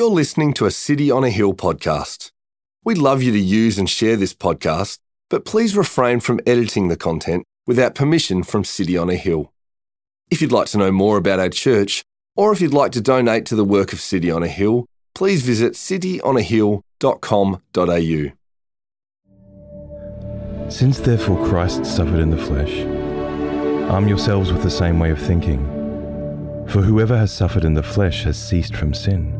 You're listening to a City on a Hill podcast. We'd love you to use and share this podcast, but please refrain from editing the content without permission from City on a Hill. If you'd like to know more about our church, or if you'd like to donate to the work of City on a Hill, please visit cityonahill.com.au. Since therefore Christ suffered in the flesh, arm yourselves with the same way of thinking. For whoever has suffered in the flesh has ceased from sin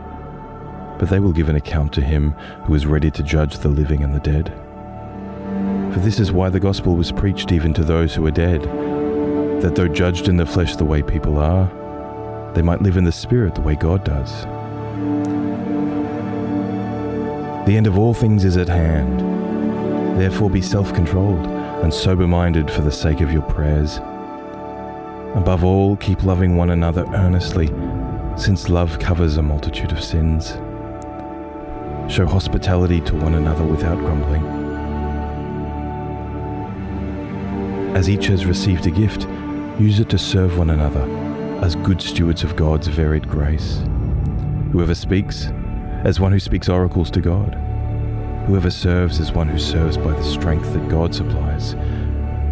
but they will give an account to him who is ready to judge the living and the dead. For this is why the gospel was preached even to those who are dead, that though judged in the flesh the way people are, they might live in the spirit the way God does. The end of all things is at hand. Therefore, be self controlled and sober minded for the sake of your prayers. Above all, keep loving one another earnestly, since love covers a multitude of sins. Show hospitality to one another without grumbling. As each has received a gift, use it to serve one another as good stewards of God's varied grace. Whoever speaks, as one who speaks oracles to God. Whoever serves, as one who serves by the strength that God supplies,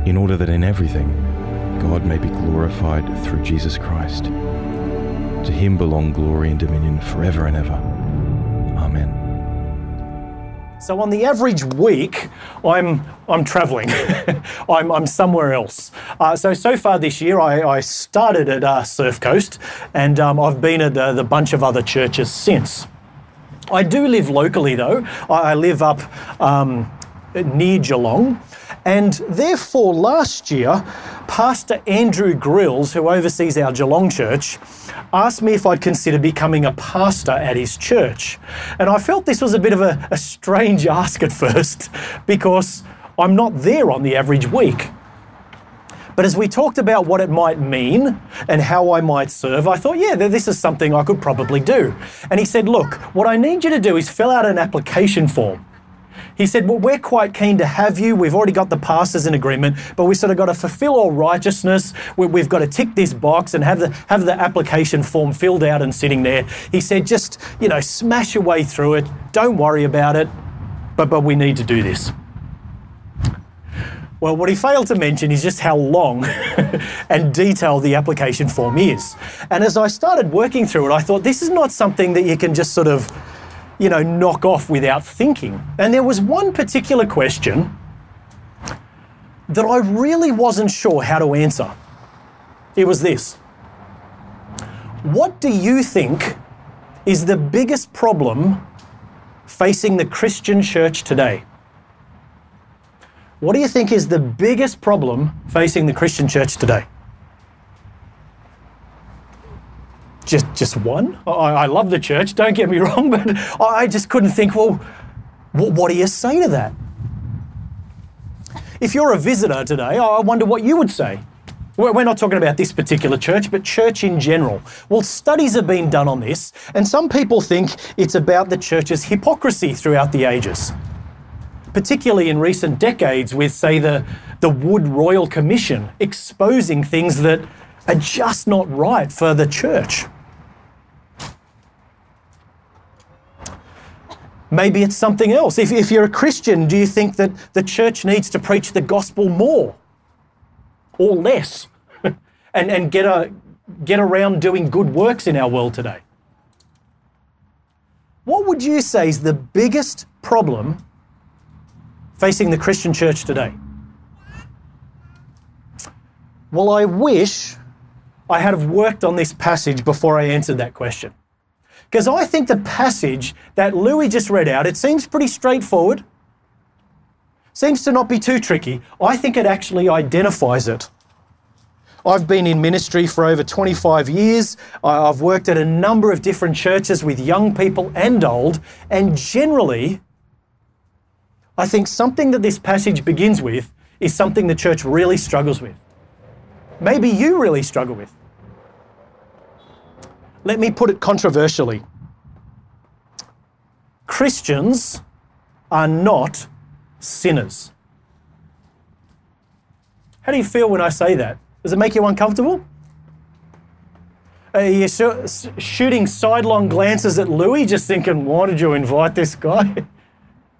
in order that in everything God may be glorified through Jesus Christ. To him belong glory and dominion forever and ever. So on the average week, I'm I'm travelling. I'm, I'm somewhere else. Uh, so so far this year, I, I started at uh, Surf Coast, and um, I've been at the, the bunch of other churches since. I do live locally though. I, I live up um, near Geelong, and therefore last year, Pastor Andrew Grills, who oversees our Geelong church, asked me if I'd consider becoming a pastor at his church. And I felt this was a bit of a, a strange ask at first because I'm not there on the average week. But as we talked about what it might mean and how I might serve, I thought, yeah, this is something I could probably do. And he said, look, what I need you to do is fill out an application form. He said, Well, we're quite keen to have you. We've already got the pastors in agreement, but we've sort of got to fulfill all righteousness. We've got to tick this box and have the, have the application form filled out and sitting there. He said, Just, you know, smash your way through it. Don't worry about it, but, but we need to do this. Well, what he failed to mention is just how long and detailed the application form is. And as I started working through it, I thought this is not something that you can just sort of you know, knock off without thinking. And there was one particular question that I really wasn't sure how to answer. It was this What do you think is the biggest problem facing the Christian church today? What do you think is the biggest problem facing the Christian church today? Just just one. I, I love the church. Don't get me wrong, but I just couldn't think. Well, what, what do you say to that? If you're a visitor today, I wonder what you would say. We're not talking about this particular church, but church in general. Well, studies have been done on this, and some people think it's about the church's hypocrisy throughout the ages. Particularly in recent decades, with, say, the, the Wood Royal Commission exposing things that are just not right for the church. Maybe it's something else. If, if you're a Christian, do you think that the church needs to preach the gospel more or less and, and get, a, get around doing good works in our world today? What would you say is the biggest problem facing the Christian church today? Well, I wish I had worked on this passage before I answered that question. Because I think the passage that Louis just read out, it seems pretty straightforward. Seems to not be too tricky. I think it actually identifies it. I've been in ministry for over 25 years. I've worked at a number of different churches with young people and old, and generally, I think something that this passage begins with is something the church really struggles with. Maybe you really struggle with. Let me put it controversially Christians are not sinners. How do you feel when I say that? Does it make you uncomfortable? Are you sh- shooting sidelong glances at Louis, just thinking, why did you invite this guy?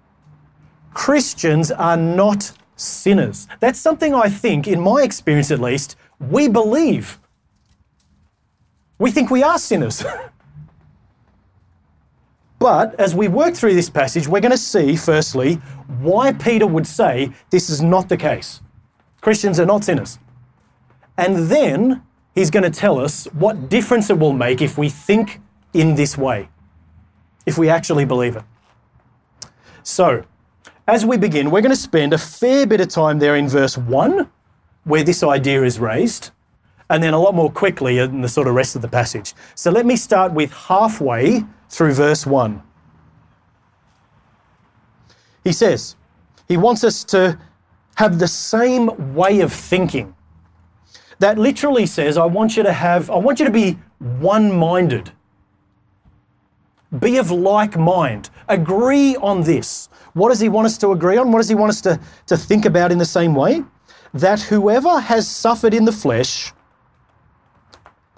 Christians are not sinners. That's something I think, in my experience at least, we believe. We think we are sinners. but as we work through this passage, we're going to see, firstly, why Peter would say this is not the case. Christians are not sinners. And then he's going to tell us what difference it will make if we think in this way, if we actually believe it. So, as we begin, we're going to spend a fair bit of time there in verse 1, where this idea is raised, and then a lot more quickly in the sort of rest of the passage. So let me start with halfway through verse 1. He says, he wants us to have the same way of thinking. That literally says, I want you to have, I want you to be one minded. Be of like mind. Agree on this. What does he want us to agree on? What does he want us to, to think about in the same way? That whoever has suffered in the flesh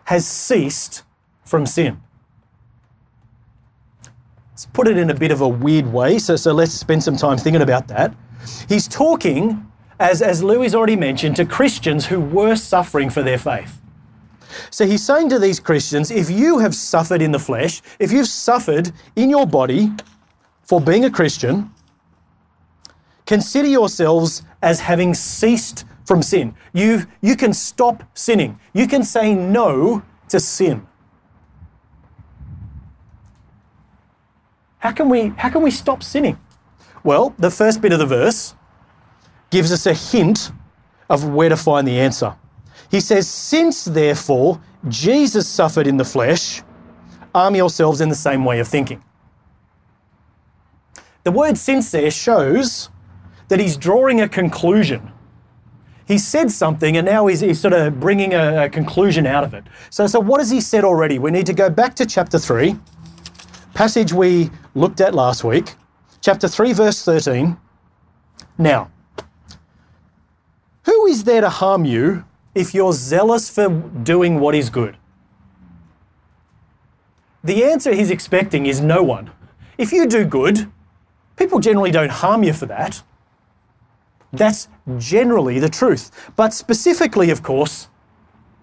has ceased from sin. Let's put it in a bit of a weird way, so, so let's spend some time thinking about that. He's talking, as, as Louis already mentioned, to Christians who were suffering for their faith. So he's saying to these Christians if you have suffered in the flesh, if you've suffered in your body for being a Christian, consider yourselves as having ceased from sin. You, you can stop sinning. You can say no to sin. How can we, how can we stop sinning? Well, the first bit of the verse gives us a hint of where to find the answer. He says, Since therefore Jesus suffered in the flesh, arm yourselves in the same way of thinking. The word since there shows that he's drawing a conclusion. He said something and now he's, he's sort of bringing a, a, conclusion out of it. So, so, what has he said already? We need to go back to chapter 3, passage we looked at last week, chapter 3, verse 13. Now, who is there to harm you if you're zealous for doing what is good? The answer he's expecting is no one. If you do good, people generally don't harm you for that. That's generally the truth. But specifically, of course,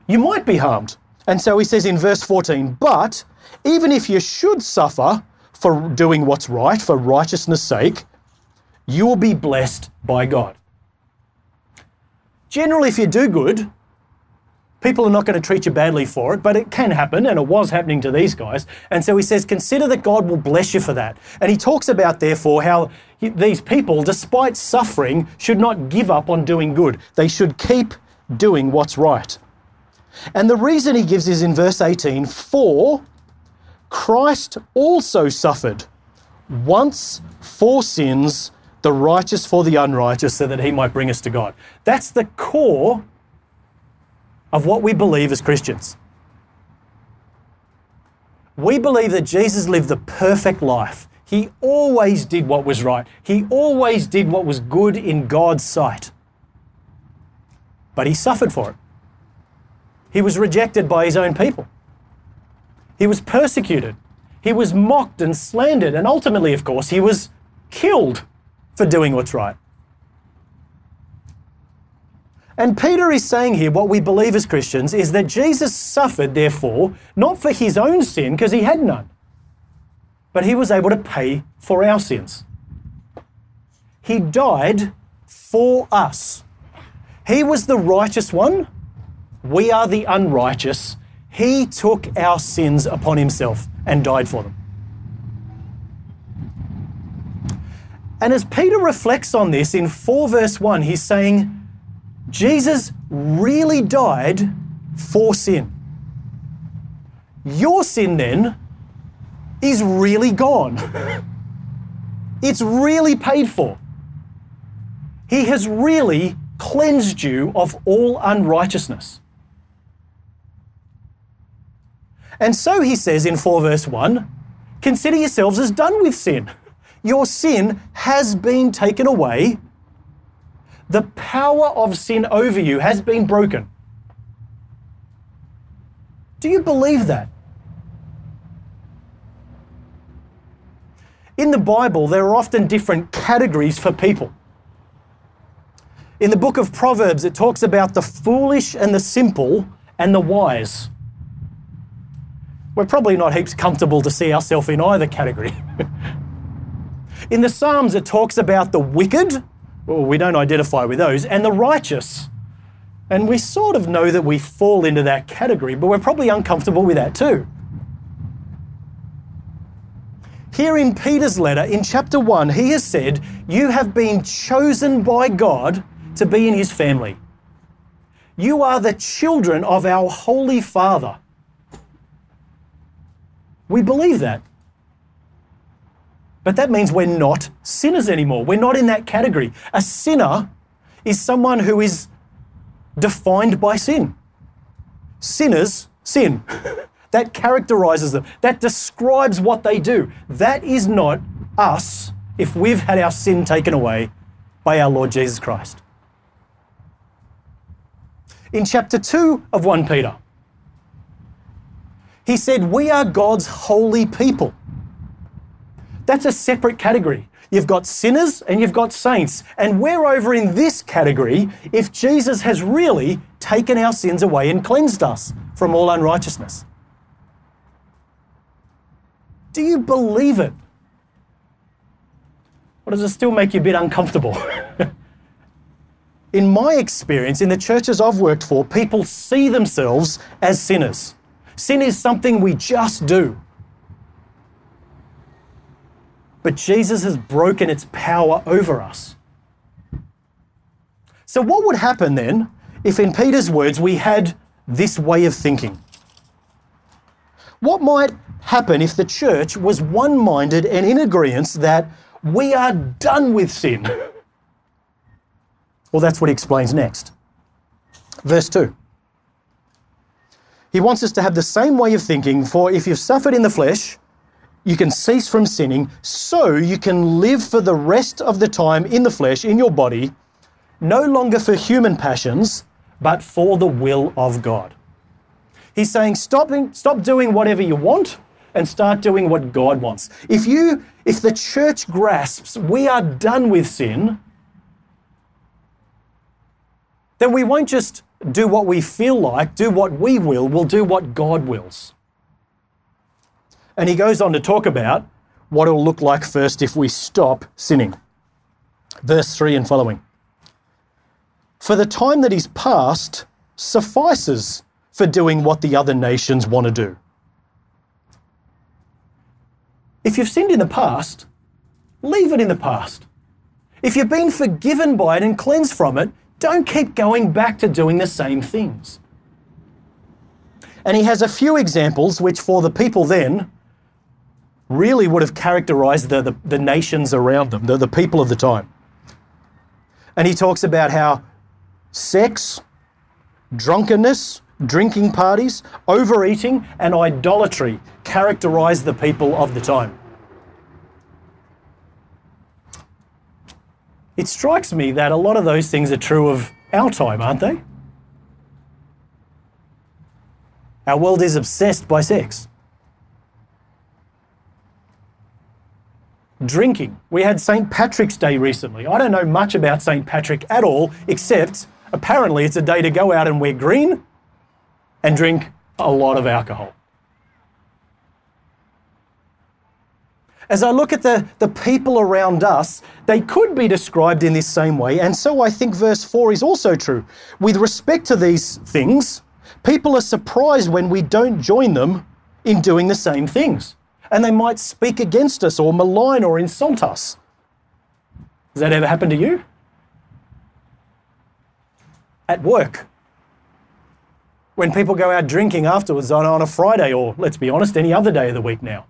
you might be harmed. And so he says in verse 14, but even if you should suffer for doing what's right, for righteousness' sake, you will be blessed by God. Generally, if you do good, people are not going to treat you badly for it, but it can happen, and it was happening to these guys. And so he says, consider that God will bless you for that. And he talks about, therefore, how these people, despite suffering, should not give up on doing good. They should keep doing what's right. And the reason he gives is in verse 18 For Christ also suffered once for sins, the righteous for the unrighteous, so that he might bring us to God. That's the core of what we believe as Christians. We believe that Jesus lived the perfect life. He always did what was right. He always did what was good in God's sight. But he suffered for it. He was rejected by his own people. He was persecuted. He was mocked and slandered. And ultimately, of course, he was killed for doing what's right. And Peter is saying here what we believe as Christians is that Jesus suffered, therefore, not for his own sin, because he had none, but he was able to pay for our sins. He died for us. He was the righteous one. We are the unrighteous. He took our sins upon himself and died for them. And as Peter reflects on this in 4 verse 1, he's saying, Jesus really died for sin. Your sin then is really gone. it's really paid for. He has really cleansed you of all unrighteousness. And so he says in 4 verse 1 consider yourselves as done with sin. Your sin has been taken away. The power of sin over you has been broken. Do you believe that? In the Bible, there are often different categories for people. In the book of Proverbs, it talks about the foolish and the simple and the wise. We're probably not heaps comfortable to see ourselves in either category. in the Psalms, it talks about the wicked, well, we don't identify with those, and the righteous. And we sort of know that we fall into that category, but we're probably uncomfortable with that too. Here in Peter's letter, in chapter 1, he has said, You have been chosen by God to be in his family. You are the children of our Holy Father. We believe that. But that means we're not sinners anymore. We're not in that category. A sinner is someone who is defined by sin. Sinners sin. that characterizes them, that describes what they do. That is not us if we've had our sin taken away by our Lord Jesus Christ. In chapter 2 of 1 Peter, he said, We are God's holy people. That's a separate category. You've got sinners and you've got saints. And we're over in this category if Jesus has really taken our sins away and cleansed us from all unrighteousness. Do you believe it? Or does it still make you a bit uncomfortable? in my experience, in the churches I've worked for, people see themselves as sinners. Sin is something we just do. But Jesus has broken its power over us. So, what would happen then if, in Peter's words, we had this way of thinking? What might happen if the church was one minded and in agreement that we are done with sin? Well, that's what he explains next. Verse 2. He wants us to have the same way of thinking, for if you've suffered in the flesh, you can cease from sinning, so you can live for the rest of the time in the flesh, in your body, no longer for human passions, but for the will of God. He's saying stop, stop doing whatever you want and start doing what God wants. If you if the church grasps we are done with sin, then we won't just do what we feel like, do what we will, we'll do what God wills. And he goes on to talk about what it'll look like first if we stop sinning. Verse 3 and following. For the time that is past suffices for doing what the other nations want to do. If you've sinned in the past, leave it in the past. If you've been forgiven by it and cleansed from it, don't keep going back to doing the same things. And he has a few examples which, for the people then, really would have characterized the, the, the nations around them, the, the people of the time. And he talks about how sex, drunkenness, drinking parties, overeating, and idolatry characterized the people of the time. It strikes me that a lot of those things are true of our time, aren't they? Our world is obsessed by sex. Drinking. We had St. Patrick's Day recently. I don't know much about St. Patrick at all, except apparently it's a day to go out and wear green and drink a lot of alcohol. As I look at the, the people around us, they could be described in this same way. And so I think verse 4 is also true. With respect to these things, people are surprised when we don't join them in doing the same things. And they might speak against us or malign or insult us. Has that ever happened to you? at work. When people go out drinking afterwards on, on a Friday, or let's be honest, any other day of the week now.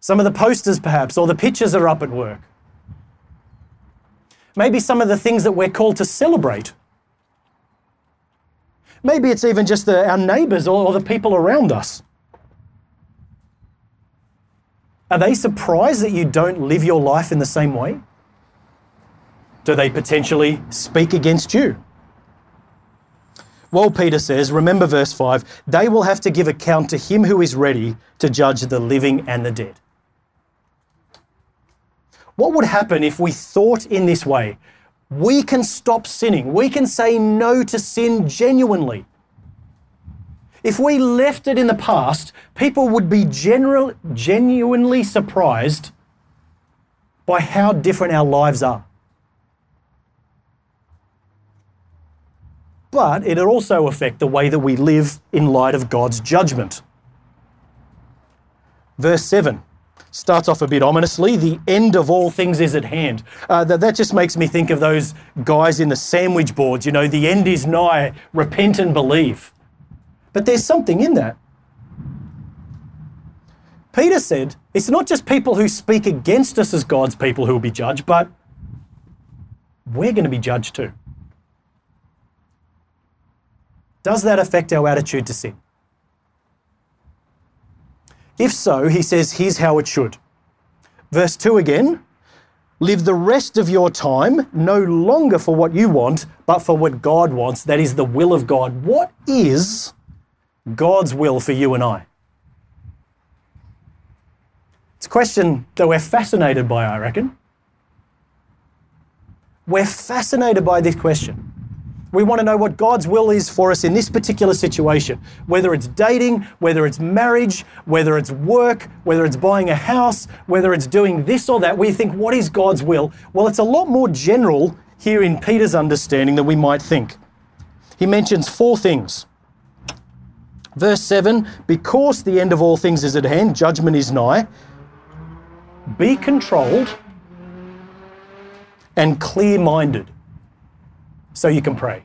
Some of the posters, perhaps, or the pictures are up at work. Maybe some of the things that we're called to celebrate. Maybe it's even just the, our neighbours or, or the people around us. Are they surprised that you don't live your life in the same way? Do they potentially speak against you? Well, Peter says, remember verse 5 they will have to give account to him who is ready to judge the living and the dead. What would happen if we thought in this way? We can stop sinning, we can say no to sin genuinely. If we left it in the past, people would be general, genuinely surprised by how different our lives are. But it'll also affect the way that we live in light of God's judgment. Verse 7 starts off a bit ominously. The end of all things is at hand. Uh, that, that just makes me think of those guys in the sandwich boards, you know, the end is nigh, repent and believe. But there's something in that. Peter said it's not just people who speak against us as God's people who will be judged, but we're going to be judged too. Does that affect our attitude to sin? If so, he says, here's how it should. Verse 2 again live the rest of your time no longer for what you want, but for what God wants. That is the will of God. What is God's will for you and I? It's a question that we're fascinated by, I reckon. We're fascinated by this question. We want to know what God's will is for us in this particular situation, whether it's dating, whether it's marriage, whether it's work, whether it's buying a house, whether it's doing this or that. We think, what is God's will? Well, it's a lot more general here in Peter's understanding than we might think. He mentions four things. Verse 7 Because the end of all things is at hand, judgment is nigh. Be controlled and clear minded so you can pray.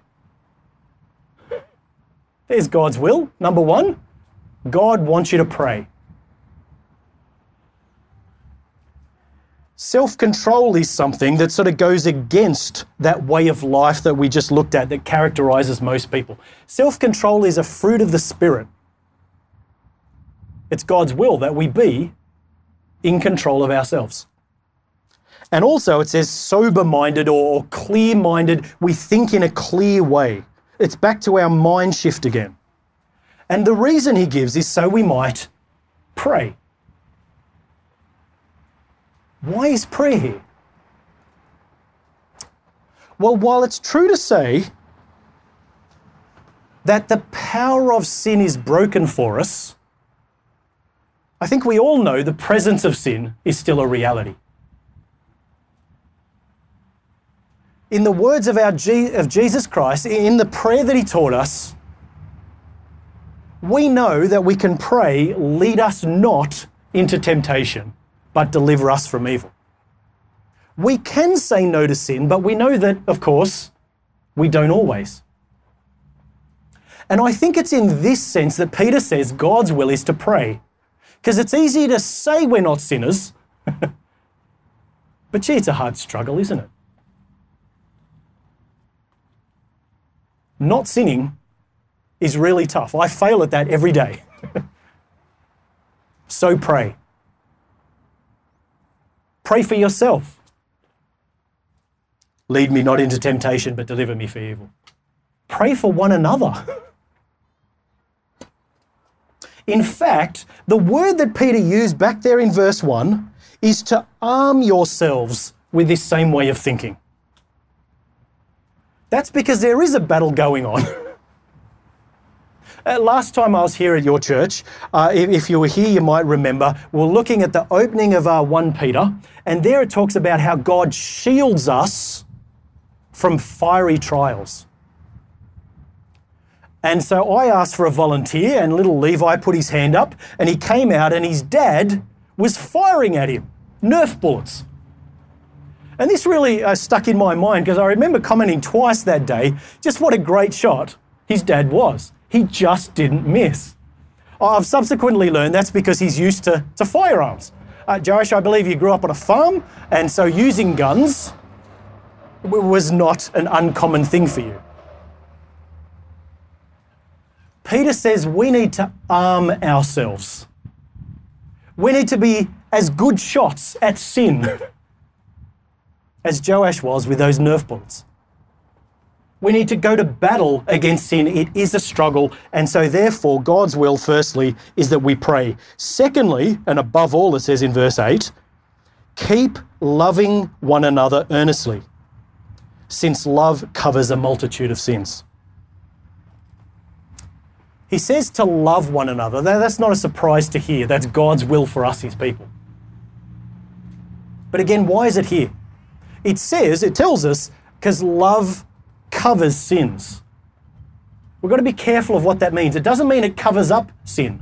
There's God's will. Number one, God wants you to pray. Self control is something that sort of goes against that way of life that we just looked at that characterizes most people. Self control is a fruit of the Spirit. It's God's will that we be in control of ourselves. And also, it says sober minded or clear minded. We think in a clear way. It's back to our mind shift again. And the reason he gives is so we might pray. Why is prayer here? Well, while it's true to say that the power of sin is broken for us, I think we all know the presence of sin is still a reality. In the words of, our of Jesus Christ, in the prayer that he taught us, we know that we can pray, lead us not into temptation, but deliver us from evil. We can say no to sin, but we know that, of course, we don't always. And I think it's in this sense that Peter says God's will is to pray. Because it's easy to say we're not sinners, but gee, it's a hard struggle, isn't it? Not sinning is really tough. I fail at that every day. so pray. Pray for yourself. Lead me not into temptation, but deliver me from evil. Pray for one another. In fact, the word that Peter used back there in verse 1 is to arm yourselves with this same way of thinking. That's because there is a battle going on. Uh, last time I was here at your church, uh, if, if, you were here, you might remember, we are looking at the opening of uh, 1 Peter, and there it talks about how God shields us from fiery trials. And so I asked for a volunteer, and little Levi put his hand up, and he came out, and his dad was firing at him Nerf bullets. And this really uh, stuck in my mind because I remember commenting twice that day just what a great shot his dad was. He just didn't miss. I've subsequently learned that's because he's used to, to firearms. Uh, Joash, I believe you grew up on a farm, and so using guns was not an uncommon thing for you. Peter says we need to arm ourselves. We need to be as good shots at sin as Joash was with those Nerf bullets. We need to go to battle against sin. It is a struggle. And so, therefore, God's will, firstly, is that we pray. Secondly, and above all, it says in verse 8, keep loving one another earnestly, since love covers a multitude of sins. He says to love one another. That's not a surprise to hear. That's God's will for us, his people. But again, why is it here? It says, it tells us, because love covers sins. We've got to be careful of what that means. It doesn't mean it covers up sin.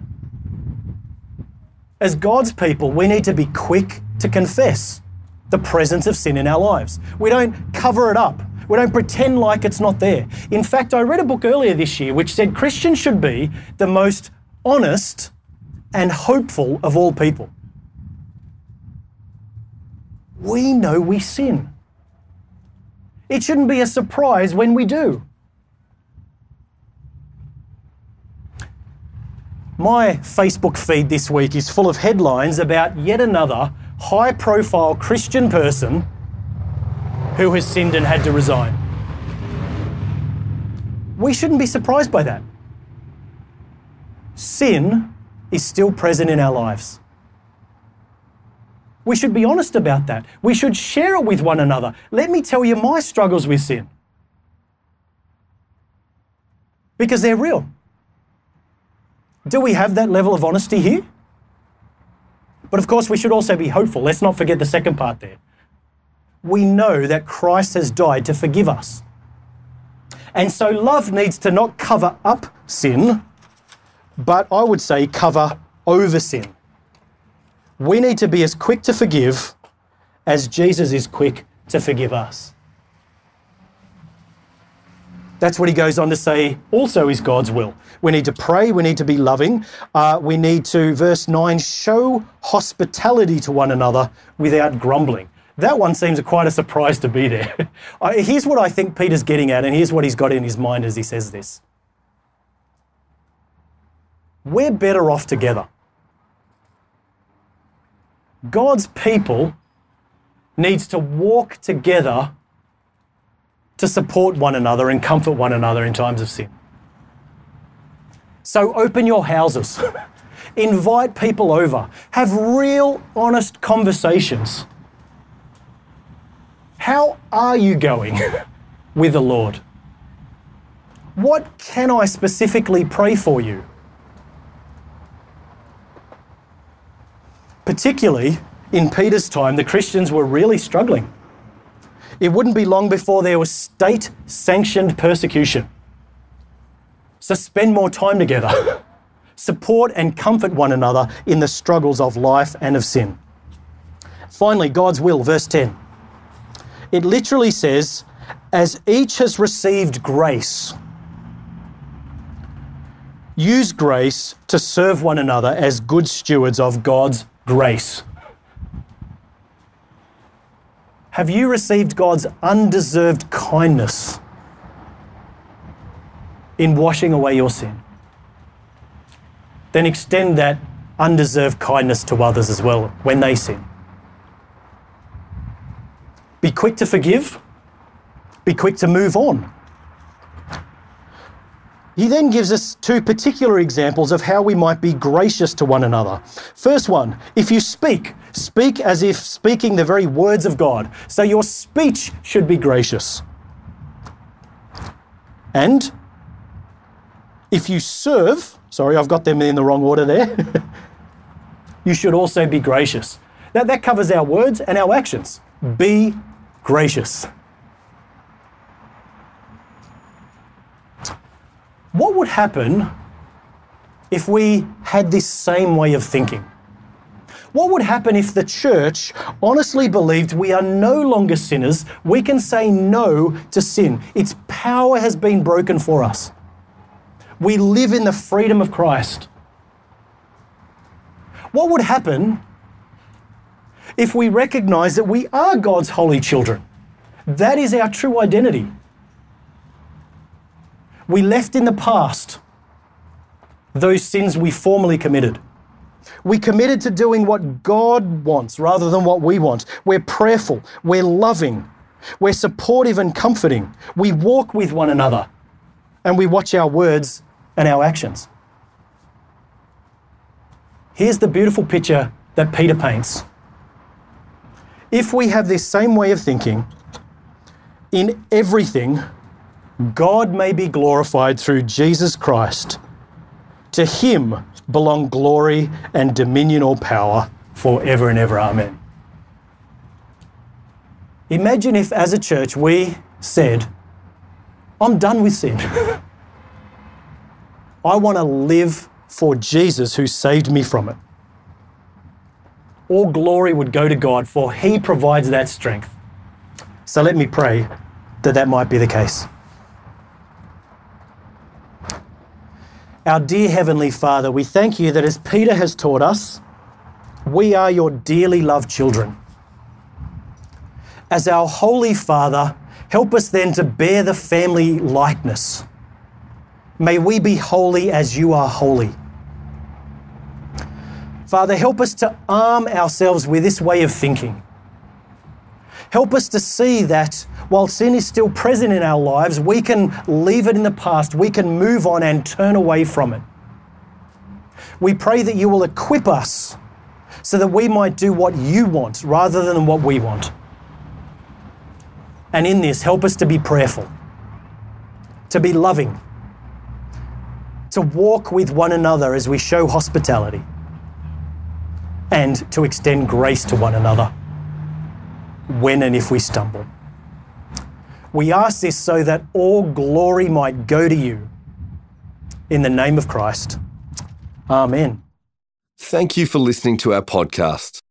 As God's people, we need to be quick to confess the presence of sin in our lives. We don't cover it up. We don't pretend like it's not there. In fact, I read a book earlier this year which said Christians should be the most honest and hopeful of all people. We know we sin. It shouldn't be a surprise when we do. My Facebook feed this week is full of headlines about yet another high profile Christian person who has sinned and had to resign. We shouldn't be surprised by that. Sin is still present in our lives. We should be honest about that. We should share it with one another. Let me tell you my struggles with sin. Because they're real. Do we have that level of honesty here? But of course, we should also be hopeful. Let's not forget the second part there we know that Christ has died to forgive us. And so love needs to not cover up sin, but I would say cover over sin. We need to be as quick to forgive as Jesus is quick to forgive us. That's what he goes on to say also is God's will. We need to pray, we need to be loving, uh, we need to, verse 9, show hospitality to one another without grumbling. That one seems quite a surprise to be there. here's what I think Peter's getting at, and here's what he's got in his mind as he says this. We're better off together. God's people needs to walk together to support one another and comfort one another in times of sin. So open your houses, invite people over, have real, honest conversations how are you going with the Lord? What can I specifically pray for you? Particularly in Peter's time, the Christians were really struggling. It wouldn't be long before there was state sanctioned persecution. So spend more time together. Support and comfort one another in the struggles of life and of sin. Finally, God's will, verse 10. It literally says, as each has received grace, use grace to serve one another as good stewards of God's grace. Have you received God's undeserved kindness in washing away your sin? Then extend that undeserved kindness to others as well when they sin. Be quick to forgive, be quick to move on. He then gives us two particular examples of how we might be gracious to one another. First one, if you speak, speak as if speaking the very words of God. So your speech should be gracious. And if you serve, sorry, I've got them in the wrong order there, you should also be gracious. That, that covers our words and our actions. Be gracious. What would happen if we had this same way of thinking? What would happen if the church honestly believed we are no longer sinners? We can say no to sin. Its power has been broken for us. We live in the freedom of Christ. What would happen if we recognize that we are God's holy children? That is our true identity. We left in the past those sins we formerly committed. We committed to doing what God wants rather than what we want. We're prayerful. We're loving. We're supportive and comforting. We walk with one another. And we watch our words and our actions. Here's the beautiful picture that Peter paints. If we have this same way of thinking, in everything, God may be glorified through Jesus Christ. To him belong glory and dominion or power forever and ever. Amen. Imagine if, as a church, we said, I'm done with sin. I want to live for Jesus who saved me from it. All glory would go to God, for He provides that strength. So let me pray that that might be the case. Our dear Heavenly Father, we thank you that as Peter has taught us, we are your dearly loved children. As our Holy Father, help us then to bear the family likeness. May we be holy as you are holy. Father, help us to arm ourselves with this way of thinking. Help us to see that while sin is still present in our lives, we can leave it in the past, we can move on and turn away from it. We pray that you will equip us so that we might do what you want rather than what we want. And in this, help us to be prayerful, to be loving, to walk with one another as we show hospitality, and to extend grace to one another when and if we stumble. We ask this so that all glory might go to you. In the name of Christ. Amen. Thank you for listening to our podcast.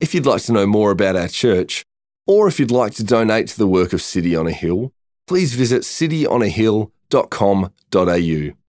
If you'd like to know more about our church, or if you'd like to donate to the work of City on a Hill, please visit cityonahill.com.au.